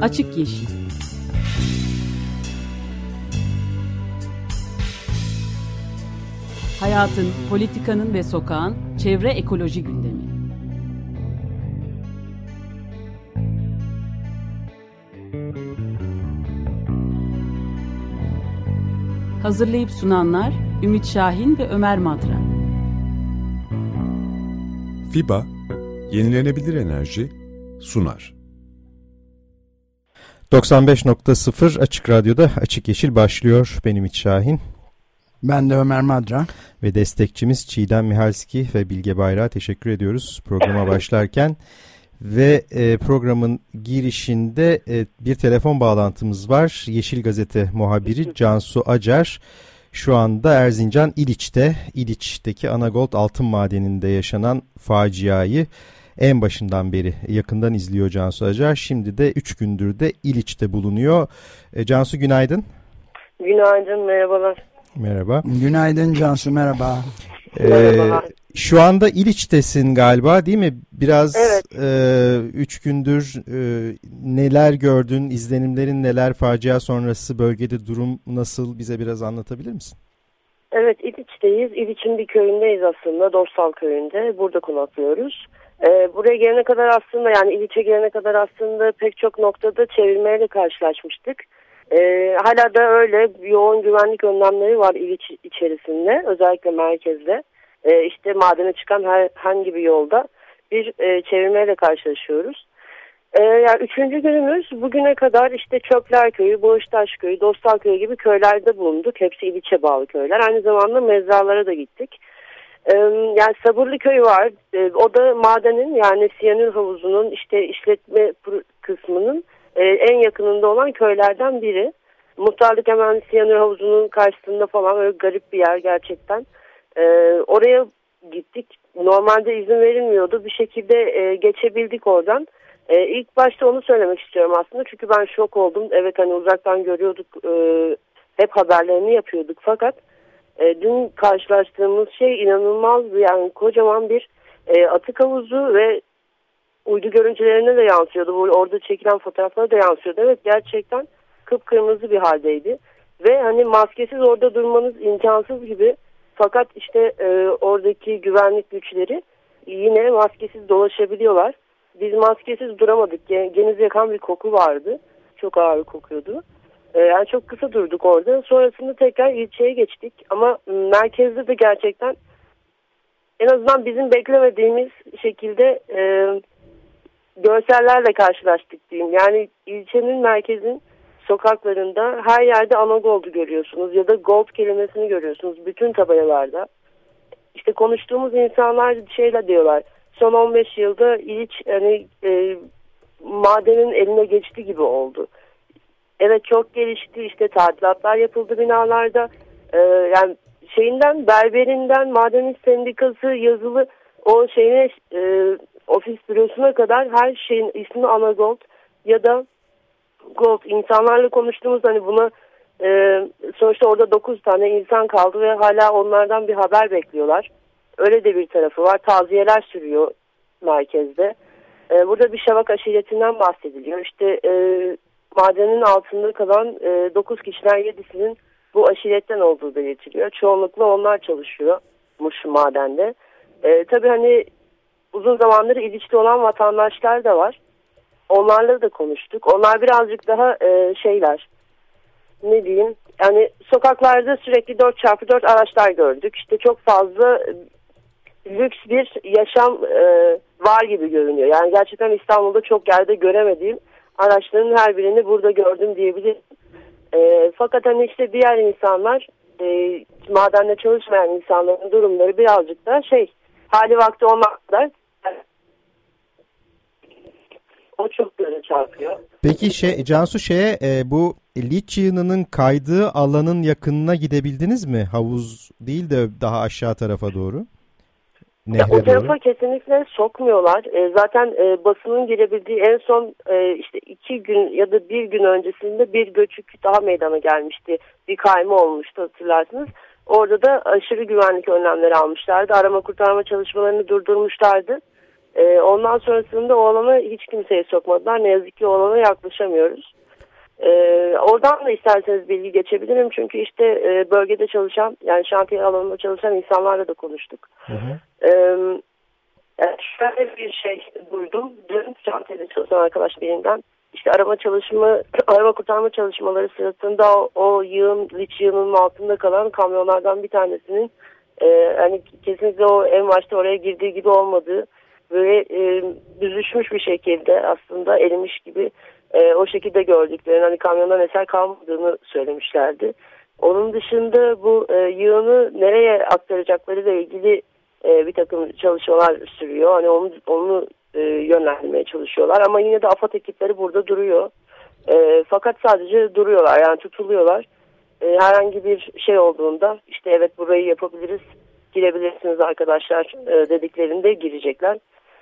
Açık Yeşil Hayatın, politikanın ve sokağın çevre ekoloji gündemi. Hazırlayıp sunanlar Ümit Şahin ve Ömer Madra. FIBA, yenilenebilir enerji sunar. 95.0 Açık Radyo'da Açık Yeşil başlıyor. Benim Ümit Şahin. Ben de Ömer Madra. Ve destekçimiz Çiğdem Mihalski ve Bilge Bayrak'a teşekkür ediyoruz programa başlarken. Ve e, programın girişinde e, bir telefon bağlantımız var. Yeşil Gazete muhabiri Cansu Acar şu anda Erzincan İliç'te, İliç'teki Anagold altın madeninde yaşanan faciayı en başından beri yakından izliyor Cansu Acar. Şimdi de 3 gündür de İliç'te bulunuyor. E, Cansu günaydın. Günaydın, merhabalar. Merhaba. Günaydın Cansu, merhaba. Ee, merhabalar. Şu anda İliç'tesin galiba değil mi? Biraz evet. e, üç gündür e, neler gördün, izlenimlerin neler, facia sonrası bölgede durum nasıl bize biraz anlatabilir misin? Evet İliç'teyiz. İliç'in bir köyündeyiz aslında, Dostal köyünde. Burada konaklıyoruz. Ee, buraya gelene kadar aslında yani İliç'e gelene kadar aslında pek çok noktada çevirmeyle karşılaşmıştık. Ee, hala da öyle yoğun güvenlik önlemleri var İliç içerisinde, özellikle merkezde e, işte madene çıkan herhangi bir yolda bir e, çevirmeyle karşılaşıyoruz. E, yani üçüncü günümüz bugüne kadar işte Çöpler Köyü, Boğuştaş Köyü, Dostal Köyü gibi köylerde bulunduk. Hepsi İliç'e bağlı köyler. Aynı zamanda mezralara da gittik. Yani Sabırlı Köyü var. E, o da madenin yani siyanür havuzunun işte işletme kısmının e, en yakınında olan köylerden biri. Muhtarlık hemen siyanür havuzunun karşısında falan öyle garip bir yer gerçekten. E, oraya gittik. Normalde izin verilmiyordu. Bir şekilde geçebildik oradan. İlk başta onu söylemek istiyorum aslında. Çünkü ben şok oldum. Evet hani uzaktan görüyorduk. Hep haberlerini yapıyorduk. Fakat e, dün karşılaştığımız şey inanılmaz. Yani kocaman bir e, atık havuzu ve uydu görüntülerine de yansıyordu. Bu orada çekilen fotoğraflara da yansıyordu. Evet gerçekten kıpkırmızı bir haldeydi. Ve hani maskesiz orada durmanız imkansız gibi fakat işte e, oradaki güvenlik güçleri yine maskesiz dolaşabiliyorlar. Biz maskesiz duramadık. Geniz yakan bir koku vardı. Çok ağır kokuyordu. E, yani çok kısa durduk orada. Sonrasında tekrar ilçeye geçtik. Ama merkezde de gerçekten en azından bizim beklemediğimiz şekilde e, görsellerle karşılaştık diyeyim. Yani ilçenin merkezin sokaklarında her yerde ana gold'u görüyorsunuz ya da gold kelimesini görüyorsunuz bütün tabelalarda. İşte konuştuğumuz insanlar şeyle diyorlar son 15 yılda İliç hani e, madenin eline geçti gibi oldu. Evet çok gelişti işte tadilatlar yapıldı binalarda. E, yani şeyinden berberinden madenin sendikası yazılı o şeyine e, ofis bürosuna kadar her şeyin ismi Anagold ya da Gold insanlarla konuştuğumuz hani buna e, sonuçta orada 9 tane insan kaldı ve hala onlardan bir haber bekliyorlar. Öyle de bir tarafı var. Taziyeler sürüyor merkezde. E, burada bir şavak aşiretinden bahsediliyor. İşte e, madenin altında kalan e, 9 kişiden 7'sinin bu aşiretten olduğu belirtiliyor. Çoğunlukla onlar çalışıyormuş madende. E, tabii hani uzun zamandır ilişki olan vatandaşlar da var. Onlarla da konuştuk. Onlar birazcık daha e, şeyler ne diyeyim yani sokaklarda sürekli 4x4 araçlar gördük. İşte çok fazla e, lüks bir yaşam e, var gibi görünüyor. Yani gerçekten İstanbul'da çok yerde göremediğim araçların her birini burada gördüm diyebilirim. E, fakat hani işte diğer insanlar e, madende çalışmayan insanların durumları birazcık da şey hali vakti olmaklar o çok göze çarpıyor. Peki şey Cansu şeye e, bu liç yığınının kaydığı alanın yakınına gidebildiniz mi? Havuz değil de daha aşağı tarafa doğru. Ya, o tarafa doğru. kesinlikle sokmuyorlar. E, zaten e, basının girebildiği en son e, işte iki gün ya da bir gün öncesinde bir göçük daha meydana gelmişti. Bir kayma olmuştu hatırlarsınız. Orada da aşırı güvenlik önlemleri almışlardı. Arama kurtarma çalışmalarını durdurmuşlardı. E, ondan sonrasında o alana hiç kimseye sokmadılar. Ne yazık ki o alana yaklaşamıyoruz. E, oradan da isterseniz bilgi geçebilirim. Çünkü işte e, bölgede çalışan yani şantiye alanında çalışan insanlarla da konuştuk. Hı hı. E, yani şöyle bir şey duydum. Dün şantiyede çalışan arkadaş birinden işte arama çalışma, arama kurtarma çalışmaları sırasında o, o yığın, liç yığının altında kalan kamyonlardan bir tanesinin e, hani kesinlikle o en başta oraya girdiği gibi olmadığı böyle e, büzüşmüş bir şekilde aslında erimiş gibi e, o şekilde gördüklerini hani kamyondan eser kalmadığını söylemişlerdi. Onun dışında bu e, yığını nereye aktaracakları ile ilgili e, bir takım çalışmalar sürüyor. Hani onu, onu e, yönlendirmeye çalışıyorlar ama yine de AFAD ekipleri burada duruyor. E, fakat sadece duruyorlar yani tutuluyorlar. E, herhangi bir şey olduğunda işte evet burayı yapabiliriz girebilirsiniz arkadaşlar e, dediklerinde girecekler.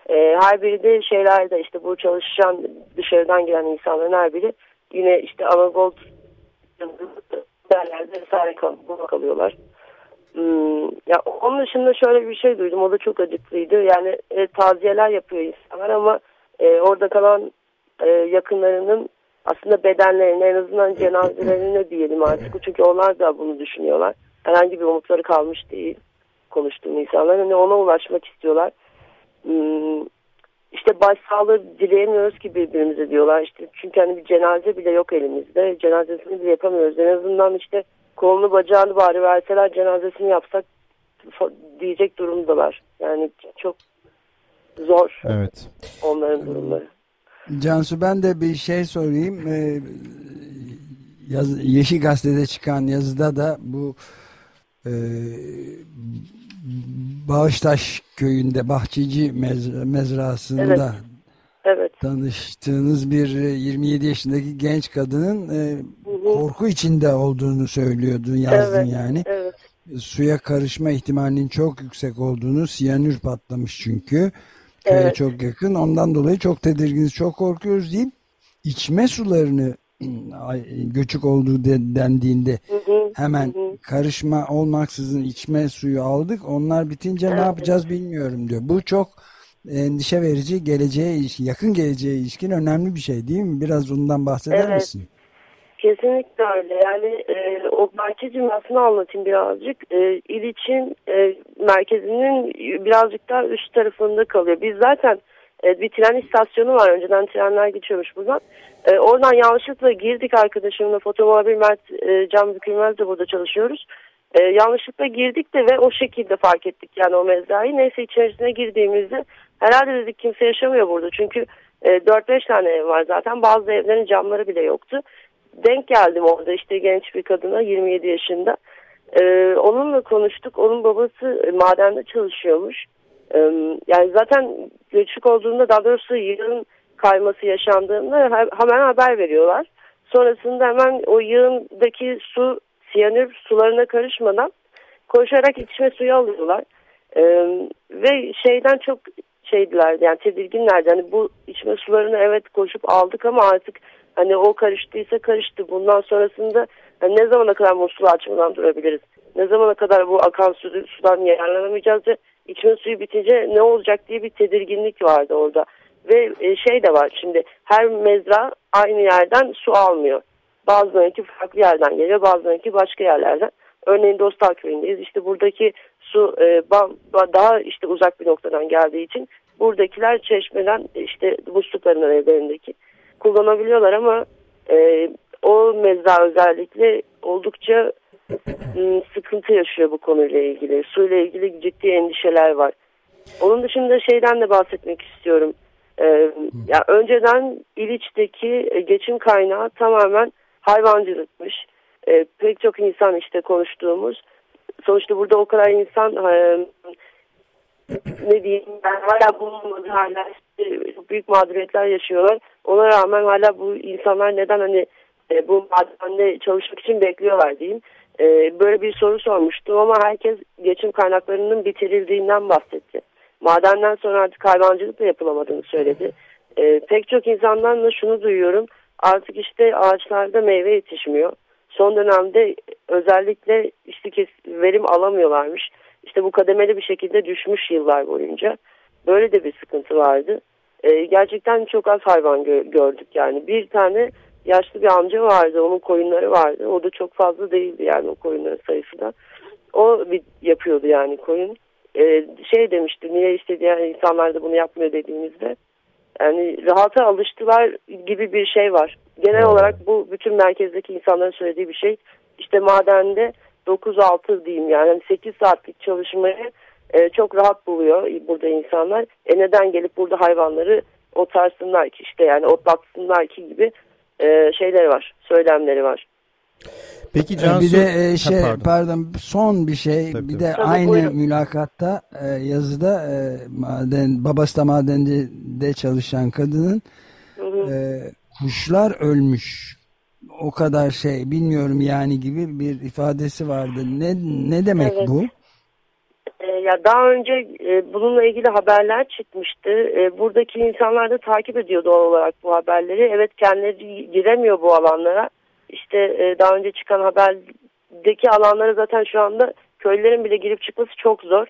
E, her biri de şeylerde işte bu çalışan dışarıdan gelen insanların her biri yine işte Anagold derlerde vesaire kal kalıyorlar. Hmm, ya onun dışında şöyle bir şey duydum. O da çok acıklıydı. Yani e, taziyeler yapıyor insanlar ama e, orada kalan e, yakınlarının aslında bedenlerine en azından cenazelerine diyelim artık. Çünkü onlar da bunu düşünüyorlar. Herhangi bir umutları kalmış değil konuştuğum insanlar. Hani ona ulaşmak istiyorlar. Hmm, işte başsağlığı dileyemiyoruz ki birbirimize diyorlar. İşte çünkü hani bir cenaze bile yok elimizde. Cenazesini bile yapamıyoruz. En azından işte kolunu bacağını bari verseler cenazesini yapsak diyecek durumdalar. Yani çok zor evet. onların durumları. Cansu ben de bir şey sorayım. Ee, yaz, Yeşil Gazete'de çıkan yazıda da bu e, Bağıştaş köyünde Bahçeci mez, mezrasında evet. Evet. tanıştığınız bir 27 yaşındaki genç kadının e, korku içinde olduğunu söylüyordun yazdın evet, yani. Evet. Suya karışma ihtimalinin çok yüksek olduğunu siyanür patlamış çünkü. Köye evet. çok yakın ondan dolayı çok tedirginiz çok korkuyoruz deyip içme sularını göçük olduğu dendiğinde hı hı, hemen karışma olmaksızın içme suyu aldık. Onlar bitince evet. ne yapacağız bilmiyorum diyor. Bu çok endişe verici geleceğe yakın geleceğe ilişkin önemli bir şey değil mi? Biraz ondan bahseder evet. misin? Kesinlikle öyle. Yani e, o merkez cümlesini anlatayım birazcık. E, İliç'in e, merkezinin birazcık daha üst tarafında kalıyor. Biz zaten e, bir tren istasyonu var. Önceden trenler geçiyormuş buradan. E, oradan yanlışlıkla girdik arkadaşımla. Fotomuhabir Mert e, Can Bükülmez de burada çalışıyoruz. E, yanlışlıkla girdik de ve o şekilde fark ettik yani o mezrayı. Neyse içerisine girdiğimizde herhalde dedik kimse yaşamıyor burada. Çünkü e, 4-5 tane ev var zaten. Bazı evlerin camları bile yoktu denk geldim orada işte genç bir kadına 27 yaşında. Ee, onunla konuştuk. Onun babası madende çalışıyormuş. Yani zaten göçük olduğunda daha doğrusu yığın kayması yaşandığında hemen haber veriyorlar. Sonrasında hemen o yığındaki su siyanür sularına karışmadan koşarak içme suyu alıyorlar. Ve şeyden çok şeydiler yani tedirginlerdi. Yani bu içme sularını evet koşup aldık ama artık Hani o karıştıysa karıştı. Bundan sonrasında hani ne zamana kadar musluğu açmadan durabiliriz? Ne zamana kadar bu akan su, sudan yararlanamayacağız ve içme suyu bitince ne olacak diye bir tedirginlik vardı orada. Ve e, şey de var şimdi her mezra aynı yerden su almıyor. Bazılarınki farklı yerden geliyor bazılarınki başka yerlerden. Örneğin Dostal köyündeyiz. İşte buradaki su e, daha işte uzak bir noktadan geldiği için buradakiler çeşmeden işte muslukların evlerindeki kullanabiliyorlar ama e, o mezra özellikle oldukça sıkıntı yaşıyor bu konuyla ilgili. Suyla ilgili ciddi endişeler var. Onun dışında şeyden de bahsetmek istiyorum. Ee, ya önceden İliç'teki e, geçim kaynağı tamamen hayvancılıkmış. Ee, pek çok insan işte konuştuğumuz. Sonuçta burada o kadar insan e, ne diyeyim ben hala bulunmadı hala işte büyük mağduriyetler yaşıyorlar. Ona rağmen hala bu insanlar neden hani e, bu madende çalışmak için bekliyorlar diyeyim. E, böyle bir soru sormuştum ama herkes geçim kaynaklarının bitirildiğinden bahsetti. Madenden sonra artık hayvancılık da yapılamadığını söyledi. E, pek çok insandan da şunu duyuyorum. Artık işte ağaçlarda meyve yetişmiyor. Son dönemde özellikle işte verim alamıyorlarmış. İşte bu kademeli bir şekilde düşmüş yıllar boyunca. Böyle de bir sıkıntı vardı. E, gerçekten çok az hayvan gö gördük yani. Bir tane yaşlı bir amca vardı. Onun koyunları vardı. O da çok fazla değildi yani o koyunların sayısı da. O bir yapıyordu yani koyun. E, şey demişti niye işte diğer insanlar da bunu yapmıyor dediğimizde. Yani rahata alıştılar gibi bir şey var. Genel olarak bu bütün merkezdeki insanların söylediği bir şey. İşte madende 9-6 diyeyim yani 8 saatlik çalışmayı e, çok rahat buluyor burada insanlar. E neden gelip burada hayvanları otarsınlar ki işte yani otlatsınlar ki gibi e, şeyleri var, söylemleri var. Peki Cansu... Bir de e, şey ha, pardon. pardon son bir şey tabii, bir de tabii. aynı buyurun. mülakatta e, yazıda e, maden babası da madende çalışan kadının hı hı. E, kuşlar ölmüş o kadar şey bilmiyorum yani gibi bir ifadesi vardı. Ne ne demek evet. bu? Ya daha önce e, bununla ilgili haberler çıkmıştı. E, buradaki insanlar da takip ediyor doğal olarak bu haberleri. Evet kendileri giremiyor bu alanlara. İşte e, daha önce çıkan haberdeki alanlara zaten şu anda köylülerin bile girip çıkması çok zor.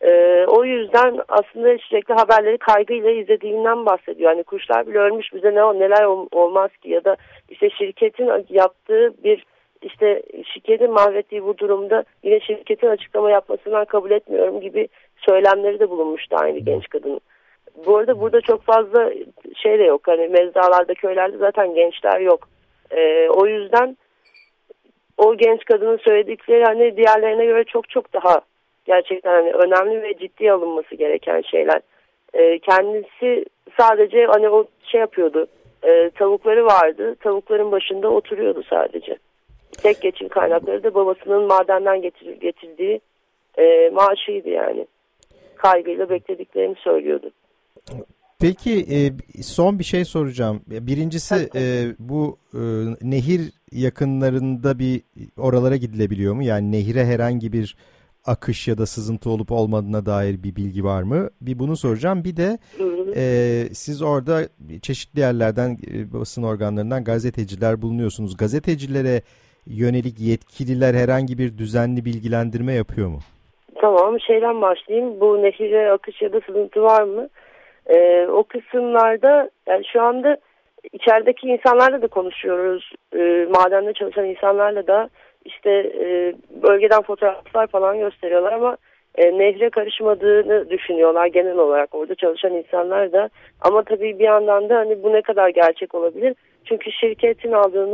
E, o yüzden aslında sürekli haberleri kaygıyla izlediğinden bahsediyor. Yani kuşlar bile ölmüş bize ne neler olmaz ki ya da işte şirketin yaptığı bir işte şirketin mahvettiği bu durumda yine şirketin açıklama yapmasından kabul etmiyorum gibi söylemleri de bulunmuştu aynı genç kadın. Bu arada burada çok fazla şey de yok. Hani mezralarda, köylerde zaten gençler yok. Ee, o yüzden o genç kadının söyledikleri hani diğerlerine göre çok çok daha gerçekten hani önemli ve ciddi alınması gereken şeyler. Ee, kendisi sadece hani o şey yapıyordu. E, tavukları vardı. Tavukların başında oturuyordu sadece. Tek geçim kaynakları da babasının madenden getir, getirdiği e, maaşıydı yani. Kaygıyla beklediklerini söylüyordu. Peki e, son bir şey soracağım. Birincisi e, bu e, nehir yakınlarında bir oralara gidilebiliyor mu? Yani nehire herhangi bir akış ya da sızıntı olup olmadığına dair bir bilgi var mı? Bir bunu soracağım. Bir de e, siz orada çeşitli yerlerden e, basın organlarından gazeteciler bulunuyorsunuz. Gazetecilere yönelik yetkililer herhangi bir düzenli bilgilendirme yapıyor mu? Tamam şeyden başlayayım. Bu nehire akış ya da sızıntı var mı? Ee, o kısımlarda yani şu anda içerideki insanlarla da konuşuyoruz. Ee, madende çalışan insanlarla da işte e, bölgeden fotoğraflar falan gösteriyorlar ama e, nehre karışmadığını düşünüyorlar genel olarak orada çalışan insanlar da. Ama tabii bir yandan da hani bu ne kadar gerçek olabilir? Çünkü şirketin aldığı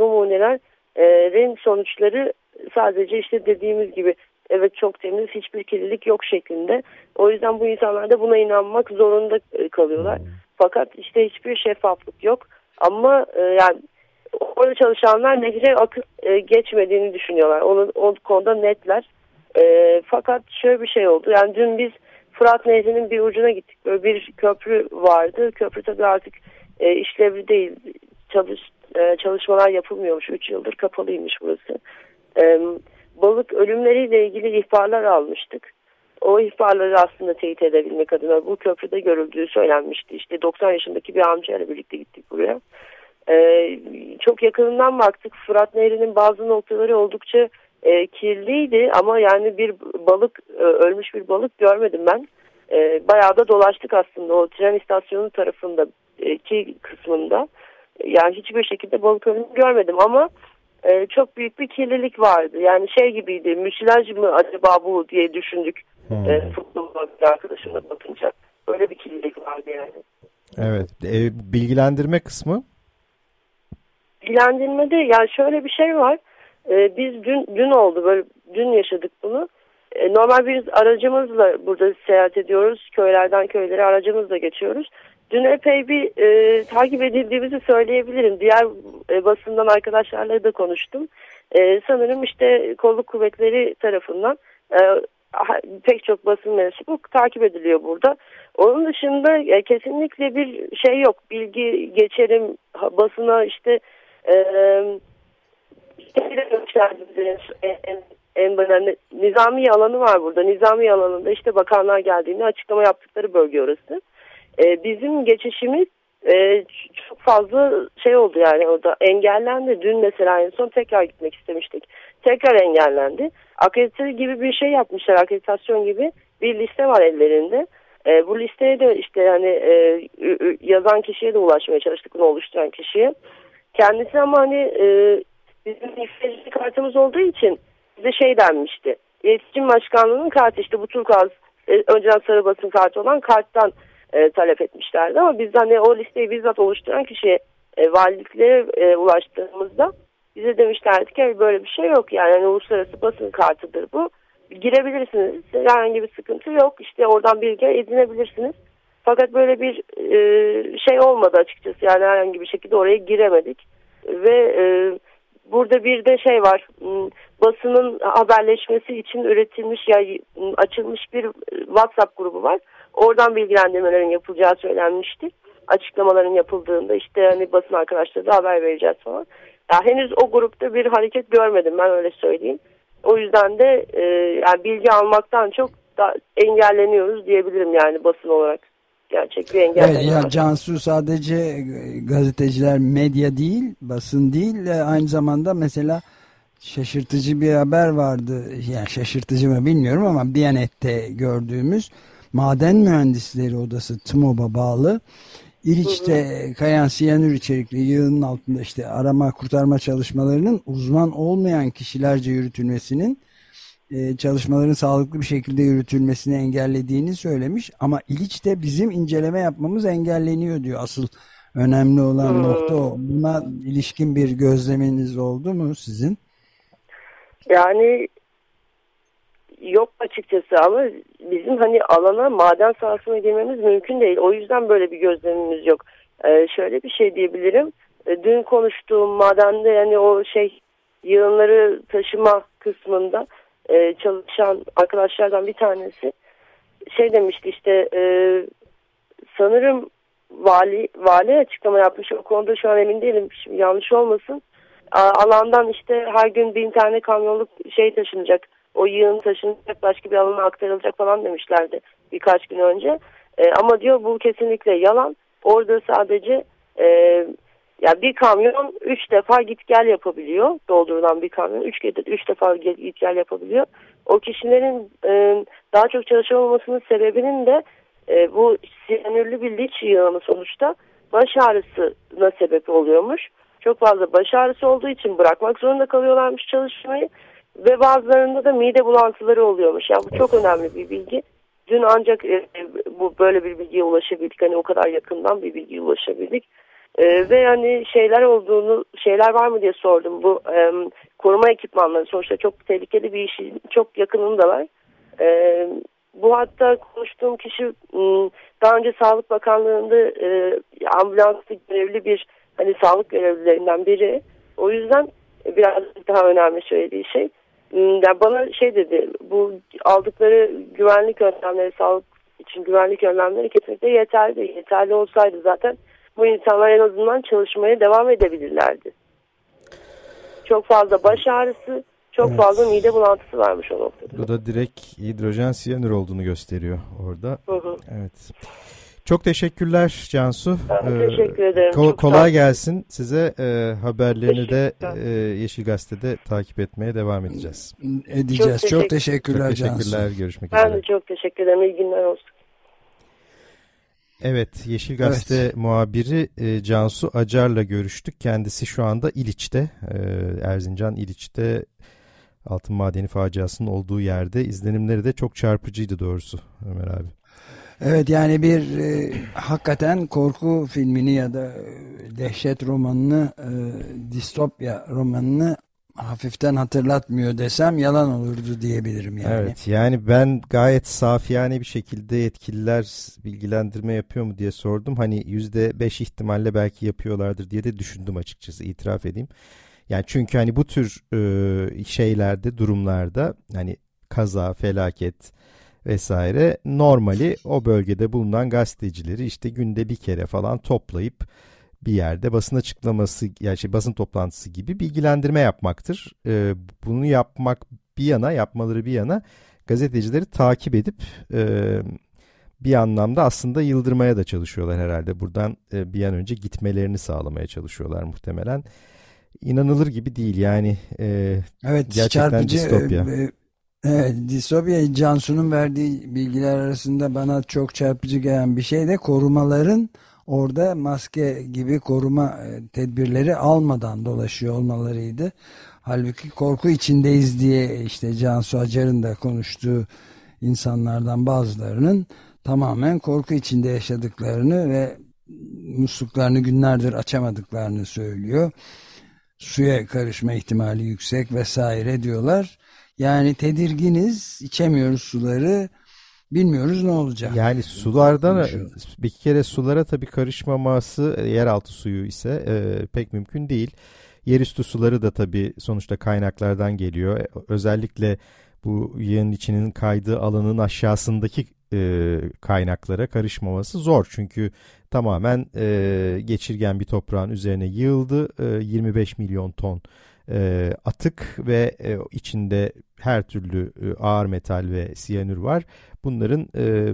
numunelerin sonuçları sadece işte dediğimiz gibi evet çok temiz hiçbir kirlilik yok şeklinde. O yüzden bu insanlar da buna inanmak zorunda e, kalıyorlar. Fakat işte hiçbir şeffaflık yok. Ama e, yani orada çalışanlar nehre akıp e, geçmediğini düşünüyorlar. Onu, o konuda netler. E, fakat şöyle bir şey oldu. Yani dün biz Fırat Nehri'nin bir ucuna gittik. Böyle bir köprü vardı. Köprü tabii artık e, işlevli değil. Çalış, e, çalışmalar yapılmıyormuş. 3 yıldır kapalıymış burası. E, balık ölümleriyle ilgili ihbarlar almıştık. O ihbarları aslında teyit edebilmek adına bu köprüde görüldüğü söylenmişti. İşte 90 yaşındaki bir amcayla birlikte gittik buraya. Ee, çok yakınından baktık. Fırat Nehri'nin bazı noktaları oldukça e, kirliydi ama yani bir balık e, ölmüş bir balık görmedim ben. E, bayağı da dolaştık aslında o tren istasyonu tarafında iki kısmında. Yani hiçbir şekilde balık ölümü görmedim ama e, çok büyük bir kirlilik vardı. Yani şey gibiydi müsilaj mı acaba bu diye düşündük. Hmm. E, futbol arkadaşımla bakınca. Öyle bir kirlilik vardı yani. Evet. E, bilgilendirme kısmı? Bilgilendirmede yani şöyle bir şey var. Ee, biz dün dün oldu böyle dün yaşadık bunu. Ee, normal bir aracımızla burada seyahat ediyoruz. Köylerden köylere aracımızla geçiyoruz. Dün epey bir e, takip edildiğimizi söyleyebilirim. Diğer e, basından arkadaşlarla da konuştum. E, sanırım işte kolluk kuvvetleri tarafından e, pek çok basın mensubu takip ediliyor burada. Onun dışında e, kesinlikle bir şey yok. Bilgi geçerim basına işte ee, en, en, en önemli nizami alanı var burada. Nizami alanında işte bakanlar geldiğinde açıklama yaptıkları bölge orası. Ee, bizim geçişimiz e, çok fazla şey oldu yani orada engellendi. Dün mesela en son tekrar gitmek istemiştik. Tekrar engellendi. Akredite gibi bir şey yapmışlar. Akreditasyon gibi bir liste var ellerinde. E, bu listeye de işte yani e, yazan kişiye de ulaşmaya çalıştık bunu oluşturan kişiye. Kendisi ama hani e, bizim iletişim kartımız olduğu için bize şey denmişti. İletişim Başkanlığı'nın kartı işte bu Turkuaz e, önceden sarı basın kartı olan karttan e, talep etmişlerdi. Ama biz hani o listeyi bizzat oluşturan kişiye e, valiliklere e, ulaştığımızda bize demişlerdi ki böyle bir şey yok yani, yani uluslararası basın kartıdır bu. Girebilirsiniz. Herhangi bir sıkıntı yok. İşte oradan bilgi edinebilirsiniz. Fakat böyle bir e, şey olmadı açıkçası. Yani herhangi bir şekilde oraya giremedik. Ve e, burada bir de şey var. Basının haberleşmesi için üretilmiş ya açılmış bir WhatsApp grubu var. Oradan bilgilendirmelerin yapılacağı söylenmişti. Açıklamaların yapıldığında işte hani basın arkadaşları da haber vereceğiz falan. Ya henüz o grupta bir hareket görmedim ben öyle söyleyeyim. O yüzden de e, yani bilgi almaktan çok da engelleniyoruz diyebilirim yani basın olarak. Gerçek bir engelleme. Evet, ya Cansu sadece gazeteciler medya değil, basın değil aynı zamanda mesela şaşırtıcı bir haber vardı. Yani şaşırtıcı mı bilmiyorum ama Biyanet'te gördüğümüz Maden Mühendisleri Odası TMOB'a bağlı İliç'te kayan siyanür içerikli yığının altında işte arama kurtarma çalışmalarının uzman olmayan kişilerce yürütülmesinin e, çalışmaların sağlıklı bir şekilde yürütülmesini engellediğini söylemiş. Ama İliç'te bizim inceleme yapmamız engelleniyor diyor. Asıl önemli olan hmm. nokta o. Buna ilişkin bir gözleminiz oldu mu sizin? Yani yok açıkçası ama bizim hani alana maden sahasına girmemiz mümkün değil. O yüzden böyle bir gözlemimiz yok. Ee, şöyle bir şey diyebilirim. Ee, dün konuştuğum madende yani o şey yığınları taşıma kısmında e, çalışan arkadaşlardan bir tanesi şey demişti işte e, sanırım vali vali açıklama yapmış o konuda şu an emin değilim Şimdi yanlış olmasın alandan işte her gün bin tane kamyonluk şey taşınacak o yığın taşınacak başka bir alana aktarılacak falan demişlerdi birkaç gün önce. E, ama diyor bu kesinlikle yalan. Orada sadece e, ya bir kamyon üç defa git gel yapabiliyor. Doldurulan bir kamyon üç, üç defa git gel yapabiliyor. O kişilerin e, daha çok çalışamamasının sebebinin de e, bu siyanürlü bir liç yığını sonuçta baş ağrısına sebep oluyormuş. Çok fazla baş ağrısı olduğu için bırakmak zorunda kalıyorlarmış çalışmayı ve bazılarında da mide bulantıları oluyormuş. Yani bu çok önemli bir bilgi. Dün ancak e, bu böyle bir bilgiye ulaşabildik. Hani o kadar yakından bir bilgiye ulaşabildik. E, ve hani şeyler olduğunu, şeyler var mı diye sordum. Bu e, koruma ekipmanları sonuçta çok tehlikeli bir işin çok yakınında var. E, bu hatta konuştuğum kişi daha önce Sağlık Bakanlığı'nda e, ambulanslı görevli bir hani sağlık görevlilerinden biri. O yüzden biraz daha önemli söylediği şey yani bana şey dedi bu aldıkları güvenlik önlemleri sağlık için güvenlik önlemleri kesinlikle yeterli. Yeterli olsaydı zaten bu insanlar en azından çalışmaya devam edebilirlerdi. Çok fazla baş ağrısı, çok evet. fazla mide bulantısı varmış o noktada. Bu da direkt hidrojen siyanür olduğunu gösteriyor orada. Hı hı. Evet. Çok teşekkürler Cansu. Ben teşekkür ederim. Kol kolay gelsin. Size e, haberlerini de e, Yeşil Gazete'de takip etmeye devam edeceğiz. Edeceğiz. Çok, çok teşekkürler, çok teşekkürler Cansu. Görüşmek ben üzere. Ben de çok teşekkür ederim. İyi günler olsun. Evet, Yeşil Gazete evet. muhabiri e, Cansu Acar'la görüştük. Kendisi şu anda İliç'te, e, Erzincan İliç'te altın madeni faciasının olduğu yerde. izlenimleri de çok çarpıcıydı doğrusu Ömer abi. Evet yani bir e, hakikaten korku filmini ya da e, dehşet romanını, e, distopya romanını hafiften hatırlatmıyor desem yalan olurdu diyebilirim yani. Evet yani ben gayet safiyane bir şekilde yetkililer bilgilendirme yapıyor mu diye sordum. Hani yüzde beş ihtimalle belki yapıyorlardır diye de düşündüm açıkçası itiraf edeyim. Yani çünkü hani bu tür e, şeylerde durumlarda hani kaza, felaket, vesaire normali o bölgede bulunan gazetecileri işte günde bir kere falan toplayıp bir yerde basın açıklaması yani şey, basın toplantısı gibi bilgilendirme yapmaktır. Ee, bunu yapmak bir yana yapmaları bir yana gazetecileri takip edip e, bir anlamda aslında yıldırmaya da çalışıyorlar herhalde. Buradan e, bir an önce gitmelerini sağlamaya çalışıyorlar muhtemelen. İnanılır gibi değil yani e, evet, gerçekten çarpıcı, distopya. E, Evet, Disobya Cansu'nun verdiği bilgiler arasında bana çok çarpıcı gelen bir şey de korumaların orada maske gibi koruma e, tedbirleri almadan dolaşıyor olmalarıydı. Halbuki korku içindeyiz diye işte Cansu Acar'ın da konuştuğu insanlardan bazılarının tamamen korku içinde yaşadıklarını ve musluklarını günlerdir açamadıklarını söylüyor. Suya karışma ihtimali yüksek vesaire diyorlar. Yani tedirginiz, içemiyoruz suları, bilmiyoruz ne olacak. Yani sulardan bir kere sulara tabii karışmaması yeraltı suyu ise e, pek mümkün değil. Yerüstü suları da tabii sonuçta kaynaklardan geliyor. E, özellikle bu yığın içinin kaydığı alanın aşağısındaki e, kaynaklara karışmaması zor. Çünkü tamamen e, geçirgen bir toprağın üzerine yığıldı. E, 25 milyon ton e, atık ve e, içinde her türlü e, ağır metal ve siyanür var. Bunların e,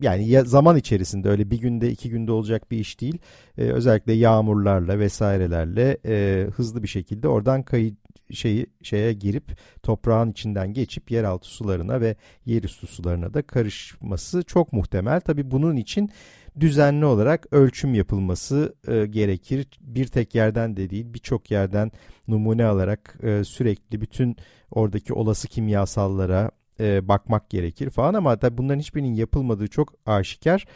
yani ya zaman içerisinde öyle bir günde iki günde olacak bir iş değil. E, özellikle yağmurlarla vesairelerle e, hızlı bir şekilde oradan kayı şeyi şeye girip toprağın içinden geçip yeraltı sularına ve yerüstü sularına da karışması çok muhtemel. Tabii bunun için düzenli olarak ölçüm yapılması e, gerekir. Bir tek yerden de değil birçok yerden numune alarak e, sürekli bütün oradaki olası kimyasallara e, bakmak gerekir falan ama tabii bunların hiçbirinin yapılmadığı çok aşikar.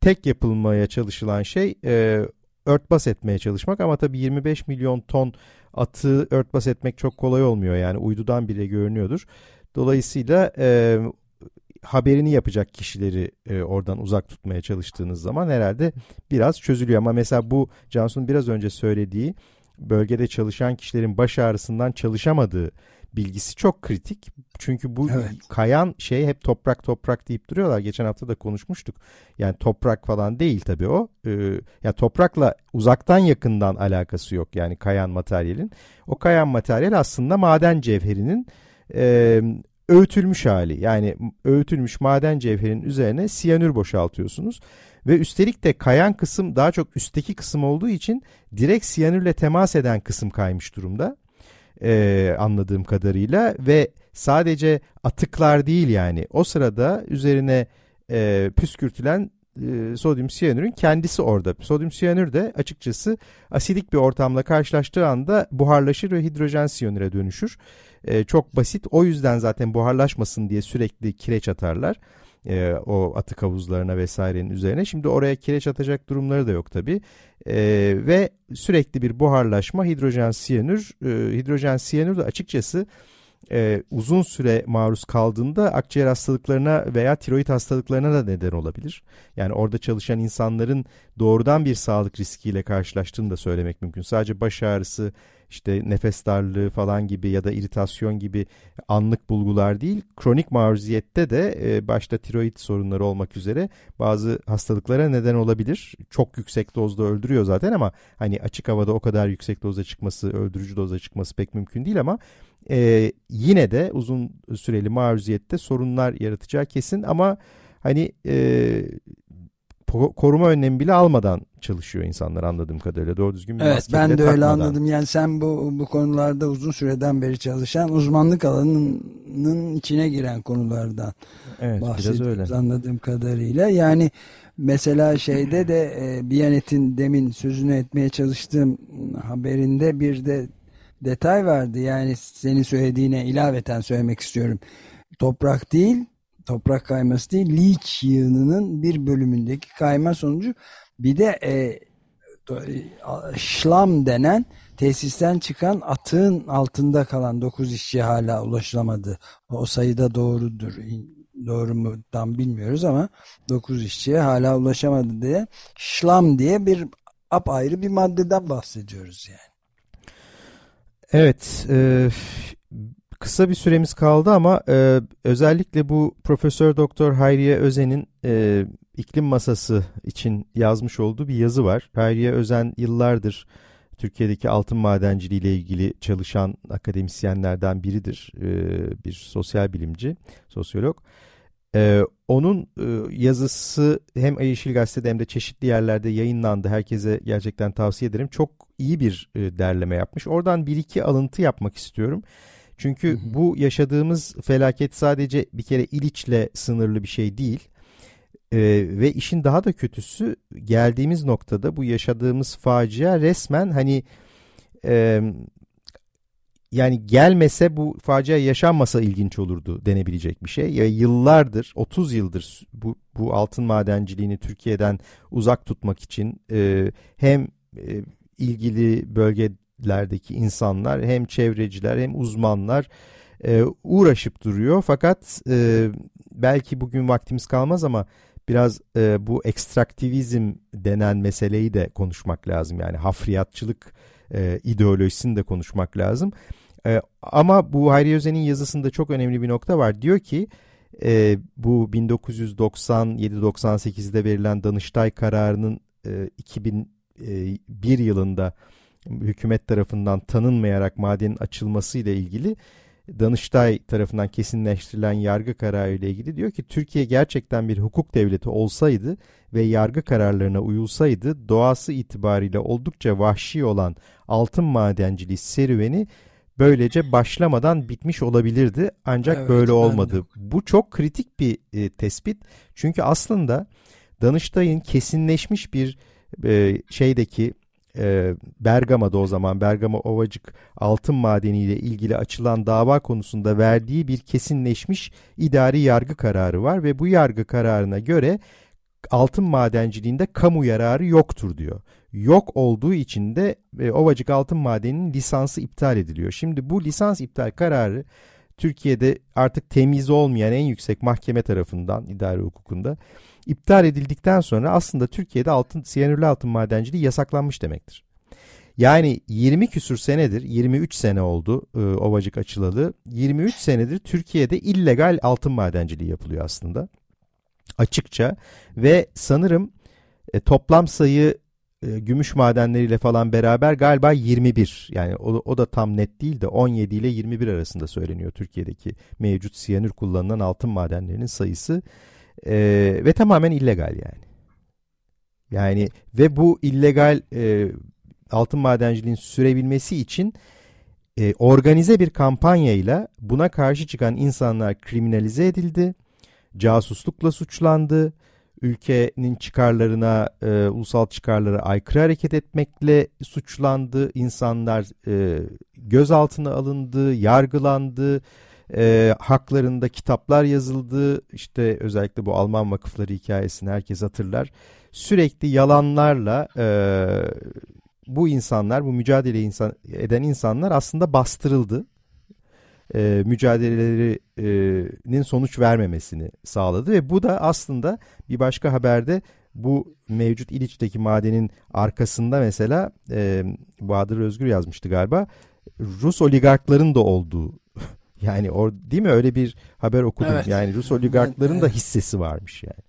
Tek yapılmaya çalışılan şey e, örtbas etmeye çalışmak ama tabii 25 milyon ton atı örtbas etmek çok kolay olmuyor yani uydudan bile görünüyordur. Dolayısıyla e, haberini yapacak kişileri e, oradan uzak tutmaya çalıştığınız zaman herhalde biraz çözülüyor. Ama mesela bu Cansu'nun biraz önce söylediği bölgede çalışan kişilerin baş ağrısından çalışamadığı bilgisi çok kritik. Çünkü bu evet. kayan şey hep toprak toprak deyip duruyorlar. Geçen hafta da konuşmuştuk. Yani toprak falan değil tabii o. Ee, ya toprakla uzaktan yakından alakası yok yani kayan materyalin. O kayan materyal aslında maden cevherinin e, öğütülmüş hali. Yani öğütülmüş maden cevherinin üzerine siyanür boşaltıyorsunuz. Ve üstelik de kayan kısım daha çok üstteki kısım olduğu için direkt siyanürle temas eden kısım kaymış durumda e, anladığım kadarıyla ve sadece atıklar değil yani o sırada üzerine e, püskürtülen e, sodyum siyanürün kendisi orada. Sodyum siyanür de açıkçası asidik bir ortamla karşılaştığı anda buharlaşır ve hidrojen siyanüre dönüşür. E, çok basit o yüzden zaten buharlaşmasın diye sürekli kireç atarlar e, o atık havuzlarına vesairenin üzerine. Şimdi oraya kireç atacak durumları da yok tabi. E, ve sürekli bir buharlaşma hidrojen siyanür. E, hidrojen siyanür de açıkçası e, uzun süre maruz kaldığında akciğer hastalıklarına veya tiroid hastalıklarına da neden olabilir. Yani orada çalışan insanların doğrudan bir sağlık riskiyle karşılaştığını da söylemek mümkün. Sadece baş ağrısı, işte nefes darlığı falan gibi ya da iritasyon gibi anlık bulgular değil, kronik maruziyette de e, başta tiroid sorunları olmak üzere bazı hastalıklara neden olabilir. Çok yüksek dozda öldürüyor zaten ama hani açık havada o kadar yüksek doza çıkması, öldürücü doza çıkması pek mümkün değil ama e, yine de uzun süreli maruziyette sorunlar yaratacağı kesin ama hani e, koruma önlemi bile almadan çalışıyor insanlar anladığım kadarıyla. Doğru düzgün bir Evet ben de öyle takmadan. anladım. Yani sen bu bu konularda uzun süreden beri çalışan uzmanlık alanının içine giren konulardan evet, bahsediyoruz biraz öyle. anladığım kadarıyla. Yani mesela şeyde de e, Biyanet'in demin sözünü etmeye çalıştığım haberinde bir de detay vardı. Yani senin söylediğine ilaveten söylemek istiyorum. Toprak değil toprak kayması değil leach yığınının bir bölümündeki kayma sonucu bir de e, şlam denen tesisten çıkan atığın altında kalan 9 işçi hala ulaşılamadı. O sayıda doğrudur. Doğru mu tam bilmiyoruz ama 9 işçiye hala ulaşamadı diye şlam diye bir apayrı bir maddeden bahsediyoruz yani. Evet, e, Kısa bir süremiz kaldı ama e, özellikle bu Profesör Doktor Hayriye Özen'in e, iklim masası için yazmış olduğu bir yazı var. Hayriye Özen yıllardır Türkiye'deki altın madenciliği ile ilgili çalışan akademisyenlerden biridir. E, bir sosyal bilimci, sosyolog. E, onun e, yazısı hem Yeşil Gazete'de hem de çeşitli yerlerde yayınlandı. Herkese gerçekten tavsiye ederim. Çok iyi bir derleme yapmış. Oradan bir iki alıntı yapmak istiyorum. Çünkü bu yaşadığımız felaket sadece bir kere İliç'le sınırlı bir şey değil. Ee, ve işin daha da kötüsü geldiğimiz noktada bu yaşadığımız facia resmen hani e, yani gelmese bu facia yaşanmasa ilginç olurdu denebilecek bir şey. Ya yıllardır 30 yıldır bu, bu altın madenciliğini Türkiye'den uzak tutmak için e, hem e, ilgili bölgelerdeki insanlar hem çevreciler hem uzmanlar e, uğraşıp duruyor. Fakat e, belki bugün vaktimiz kalmaz ama biraz e, bu ekstraktivizm denen meseleyi de konuşmak lazım. Yani hafriyatçılık e, ideolojisini de konuşmak lazım. E, ama bu Hayri Özen'in yazısında çok önemli bir nokta var. Diyor ki e, bu 1997-98'de verilen Danıştay kararının e, 2001 yılında hükümet tarafından tanınmayarak madenin açılması ile ilgili Danıştay tarafından kesinleştirilen yargı kararı ile ilgili diyor ki Türkiye gerçekten bir hukuk devleti olsaydı ve yargı kararlarına uyulsaydı doğası itibariyle oldukça vahşi olan altın madenciliği serüveni böylece başlamadan bitmiş olabilirdi. Ancak evet, böyle olmadı. Bu çok kritik bir e, tespit. Çünkü aslında Danıştay'ın kesinleşmiş bir e, şeydeki e, Bergama'da o zaman Bergama Ovacık altın madeni ile ilgili açılan dava konusunda verdiği bir kesinleşmiş idari yargı kararı var ve bu yargı kararına göre altın madenciliğinde kamu yararı yoktur diyor. Yok olduğu için de e, Ovacık Altın Madeni'nin lisansı iptal ediliyor. Şimdi bu lisans iptal kararı Türkiye'de artık temiz olmayan en yüksek mahkeme tarafından idari hukukunda iptal edildikten sonra aslında Türkiye'de altın siyanürlü altın madenciliği yasaklanmış demektir. Yani 20 küsür senedir, 23 sene oldu e, Ovacık açılalı. 23 senedir Türkiye'de illegal altın madenciliği yapılıyor aslında. Açıkça ve sanırım e, toplam sayı e, gümüş madenleriyle falan beraber galiba 21 yani o, o da tam net değil de 17 ile 21 arasında söyleniyor Türkiye'deki mevcut siyanür kullanılan altın madenlerinin sayısı e, ve tamamen illegal yani. Yani ve bu illegal e, altın madenciliğin sürebilmesi için e, organize bir kampanyayla buna karşı çıkan insanlar kriminalize edildi, casuslukla suçlandı, ülkenin çıkarlarına, e, ulusal çıkarlara aykırı hareket etmekle suçlandı. İnsanlar e, gözaltına alındı, yargılandı, e, haklarında kitaplar yazıldı. İşte özellikle bu Alman vakıfları hikayesini herkes hatırlar. Sürekli yalanlarla e, bu insanlar, bu mücadele insan, eden insanlar aslında bastırıldı e, mücadelelerinin sonuç vermemesini sağladı ve bu da aslında bir başka haberde bu mevcut İliç'teki madenin arkasında mesela e, Bahadır Özgür yazmıştı galiba Rus oligarkların da olduğu yani or, değil mi öyle bir haber okudum evet. yani Rus oligarkların evet, da hissesi varmış yani.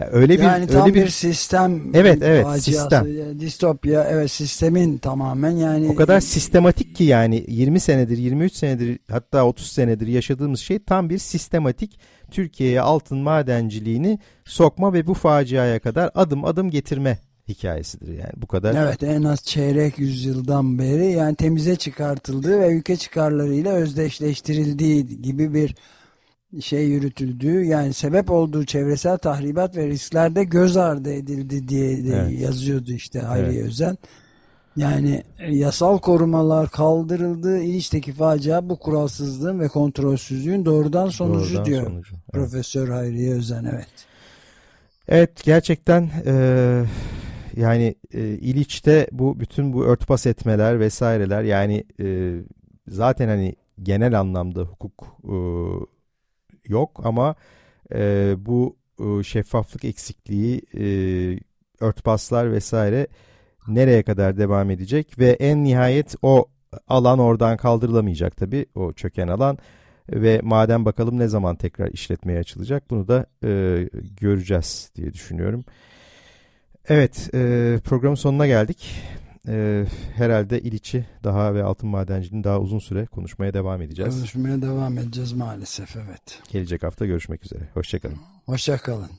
Ya öyle bir yani tam öyle bir, bir sistem evet evet sistem distopya evet sistemin tamamen yani o kadar sistematik ki yani 20 senedir 23 senedir hatta 30 senedir yaşadığımız şey tam bir sistematik Türkiye'ye altın madenciliğini sokma ve bu faciaya kadar adım adım getirme hikayesidir yani bu kadar. Evet en az çeyrek yüzyıldan beri yani temize çıkartıldığı ve ülke çıkarlarıyla özdeşleştirildiği gibi bir şey yürütüldüğü yani sebep olduğu çevresel tahribat ve risklerde göz ardı edildi diye evet. yazıyordu işte Hayriye evet. Özen. Yani e, yasal korumalar kaldırıldı. İliç'teki facia bu kuralsızlığın ve kontrolsüzlüğün doğrudan sonucu doğrudan diyor sonucu. Evet. Profesör Hayriye Özen. Evet. Evet gerçekten e, yani e, İliç'te bu bütün bu örtbas etmeler vesaireler yani e, zaten hani genel anlamda hukuk e, yok ama e, bu e, şeffaflık eksikliği, e, örtbaslar vesaire nereye kadar devam edecek? Ve en nihayet o alan oradan kaldırılamayacak tabii o çöken alan. Ve maden bakalım ne zaman tekrar işletmeye açılacak bunu da e, göreceğiz diye düşünüyorum. Evet e, programın sonuna geldik e, herhalde İliç'i daha ve altın madenciliğini daha uzun süre konuşmaya devam edeceğiz. Konuşmaya devam edeceğiz maalesef evet. Gelecek hafta görüşmek üzere. Hoşçakalın. Hoşçakalın.